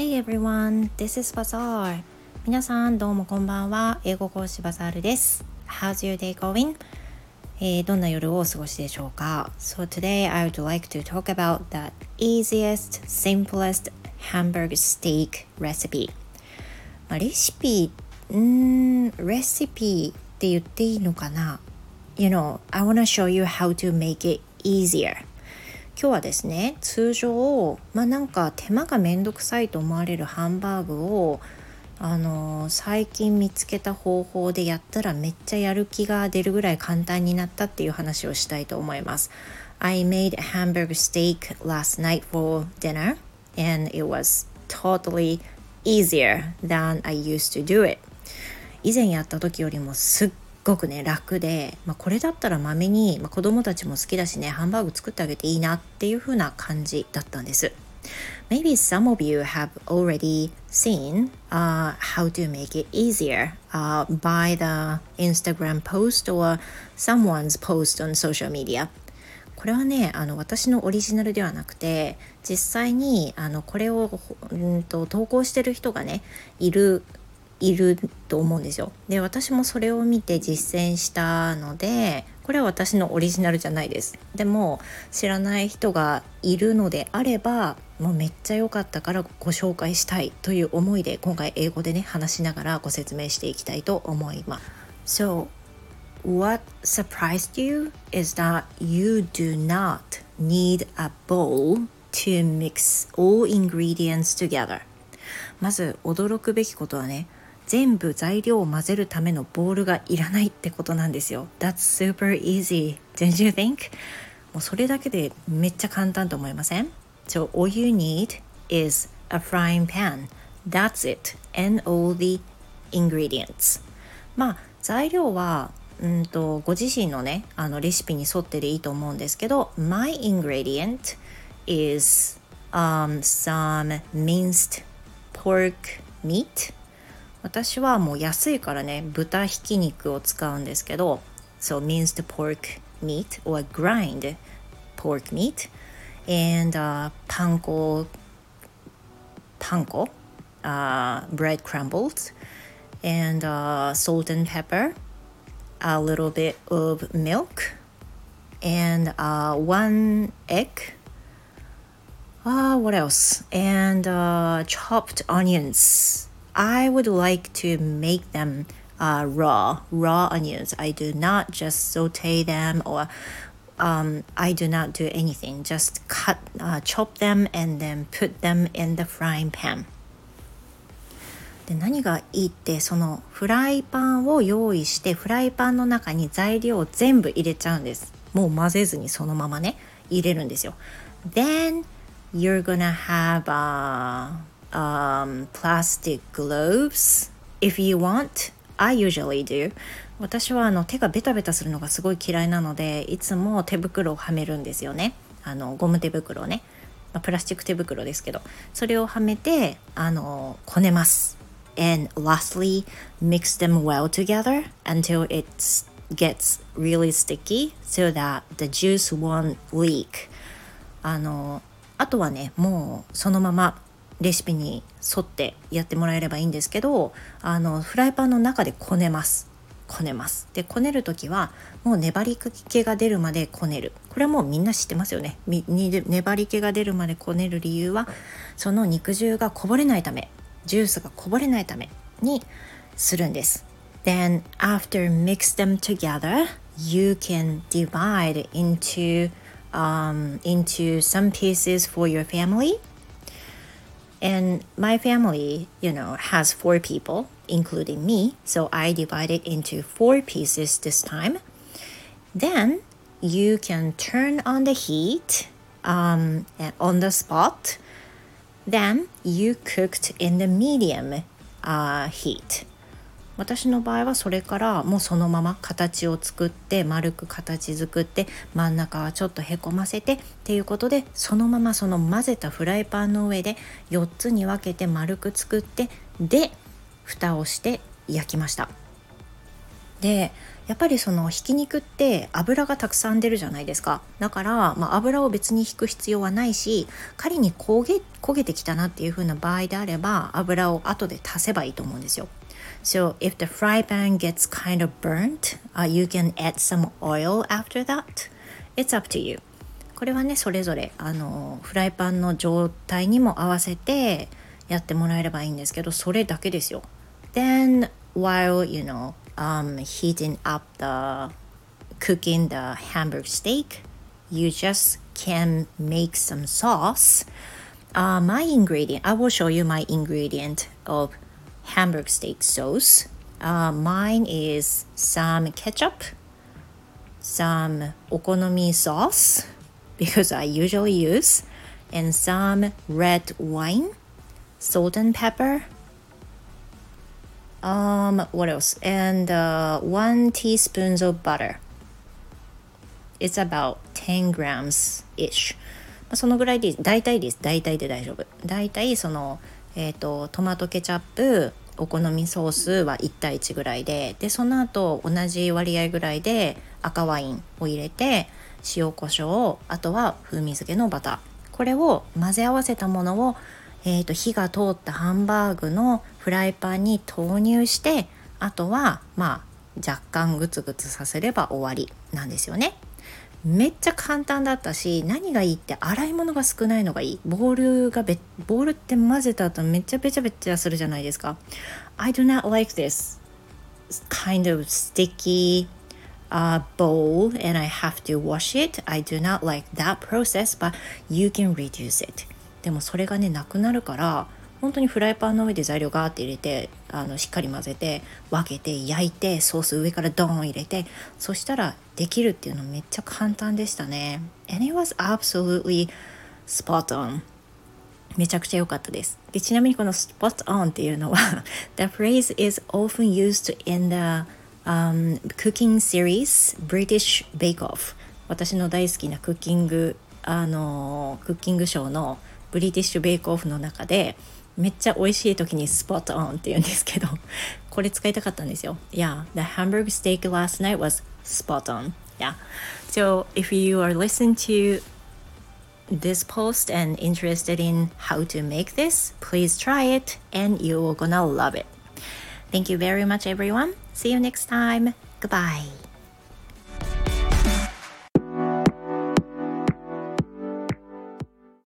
Hey everyone, this is Bazaar. 皆さんどうもこんばんは。英語講師バザールです。How's your day going? えー、どんな夜をお過ごしでしょうか So today I would like to talk about the easiest, simplest hamburger steak recipe. まあ、レシピ、んレシピって言っていいのかな ?You know, I wanna show you how to make it easier. 今日はですね通常まあなんか手間がめんどくさいと思われるハンバーグをあの最近見つけた方法でやったらめっちゃやる気が出るぐらい簡単になったっていう話をしたいと思います。I made hamburger steak last night for dinner and it was totally easier than I used to do it. 以前やった時よりもすっごくね楽で、まあ、これだったらまめに、まあ、子供たちも好きだしねハンバーグ作ってあげていいなっていう風な感じだったんです。Maybe some of you have already seen uh, how to make it easier uh, by the Instagram post or someone's post on social media. これはねあの私のオリジナルではなくて実際にあのこれをうんと投稿してる人がねいるいると思うんですよ。で私もそれを見て実践したのでこれは私のオリジナルじゃないです。でも知らない人がいるのであればもうめっちゃ良かったからご紹介したいという思いで今回英語でね話しながらご説明していきたいと思います。So what surprised you is that you do not need a bowl to mix all ingredients together まず驚くべきことはね全部材料を混ぜるためのボールがいらないってことなんですよ。That's super easy. Don't you think? もうそれだけでめっちゃ簡単と思いません So all you need is a frying pan. That's it. And all the ingredients. まあ材料はうんとご自身のねあのレシピに沿ってでいいと思うんですけど My ingredient is、um, some minced pork meat 私はもう安いからね豚ひき肉を使うんですけど so minced pork meat or grind pork meat and uh, パン粉パン粉 uh, bread crumbles and uh, salt and pepper a little bit of milk and uh, one egg uh, what else and uh, chopped onions I would like to make them uh, raw, raw onions. I do not just saute them or um, I do not do anything. Just cut, uh, chop them and then put them in the frying pan. で何がいいってそのフライパンを用意してフライパンの中に材料を全部入れちゃうんですもう混ぜずにそのままね入れるんですよ Then you're gonna have a um, plastic gloves if you want. I usually do. 私はあの手がベタベタするのがすごい嫌いなのでいつも手袋をはめるんですよねあのゴム手袋ね、まあ、プラスチック手袋ですけどそれをはめてあのこねます and lastly mix them well together until it gets really sticky so that the juice won't leak あのあとはねもうそのままレシピに沿ってやってもらえればいいんですけどあのフライパンの中でこねます。こねます。でこねる時はもう粘り気が出るまでこねる。これはもうみんな知ってますよね。粘り気が出るまでこねる理由はその肉汁がこぼれないためジュースがこぼれないためにするんです。Then after mix them together you can divide into um, into some pieces for your family. And my family, you know, has four people, including me. So I divided into four pieces this time. Then you can turn on the heat um, on the spot. Then you cooked in the medium uh, heat. 私の場合はそれからもうそのまま形を作って丸く形作って真ん中はちょっとへこませてっていうことでそのままその混ぜたフライパンの上で4つに分けて丸く作ってで蓋をして焼きました。でやっぱりそのひき肉って油がたくさん出るじゃないですか。だから、まあ、油を別に引く必要はないし仮に焦げ焦げてきたなっていう風な場合であれば油を後で足せばいいと思うんですよ。So if the fry pan gets kind of burnt、uh, you can add some oil after that. It's up to you. これはねそれぞれあのフライパンの状態にも合わせてやってもらえればいいんですけどそれだけですよ。Then while you know um, heating up the cooking the hamburger steak. You just can make some sauce. Uh, my ingredient i will show you my ingredient of hamburger steak sauce. Uh, mine is some ketchup some okonomi sauce because i usually use and some red wine salt and pepper Um, what else? And uh, one teaspoon of butter. It's about 10 grams ish. そのぐらいで大体です。大体で大丈夫。大体その、えっ、ー、と、トマトケチャップ、お好みソースは1対1ぐらいで、で、その後同じ割合ぐらいで赤ワインを入れて、塩コショウ、あとは風味付けのバター。これを混ぜ合わせたものをえーと、火が通ったハンバーグのフライパンに投入してあとはまあ若干グツグツさせれば終わりなんですよね。めっちゃ簡単だったし何がいいって洗い物が少ないのがいい。ボールがべボールって混ぜた後めっちゃべちゃべちゃするじゃないですか。I do not like this kind of sticky uh, bowl and I have to wash it. I do not like that process but you can reduce it. でもそれがねなくなるから本当にフライパンの上で材料ガーって入れてあのしっかり混ぜて分けて焼いてソース上からドーン入れてそしたらできるっていうのめっちゃ簡単でしたね。And it was absolutely spot on. めちゃくちゃ良かったです。でちなみにこの spot on っていうのは the phrase is often used in the、um, cooking series British Bake Off. 私の大好きなクッキングあのクッキングショーのブリティッシュベイクオフの中でめっちゃ美味しい時にスポットオンって言うんですけどこれ使いたかったんですよ Yeah, the hamburger steak last night was spot on Yeah So if you are listening to this post and interested in how to make this, please try it and you're gonna love it. Thank you very much, everyone. See you next time. Goodbye.